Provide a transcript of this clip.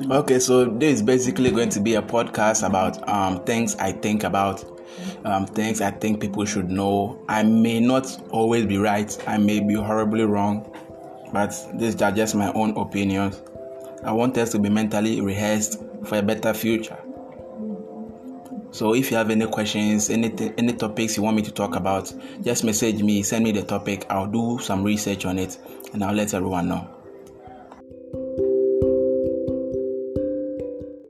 Okay, so this is basically going to be a podcast about um, things I think about, um, things I think people should know. I may not always be right, I may be horribly wrong, but this are just my own opinions. I want us to be mentally rehearsed for a better future. So if you have any questions, any any topics you want me to talk about, just message me, send me the topic. I'll do some research on it, and I'll let everyone know.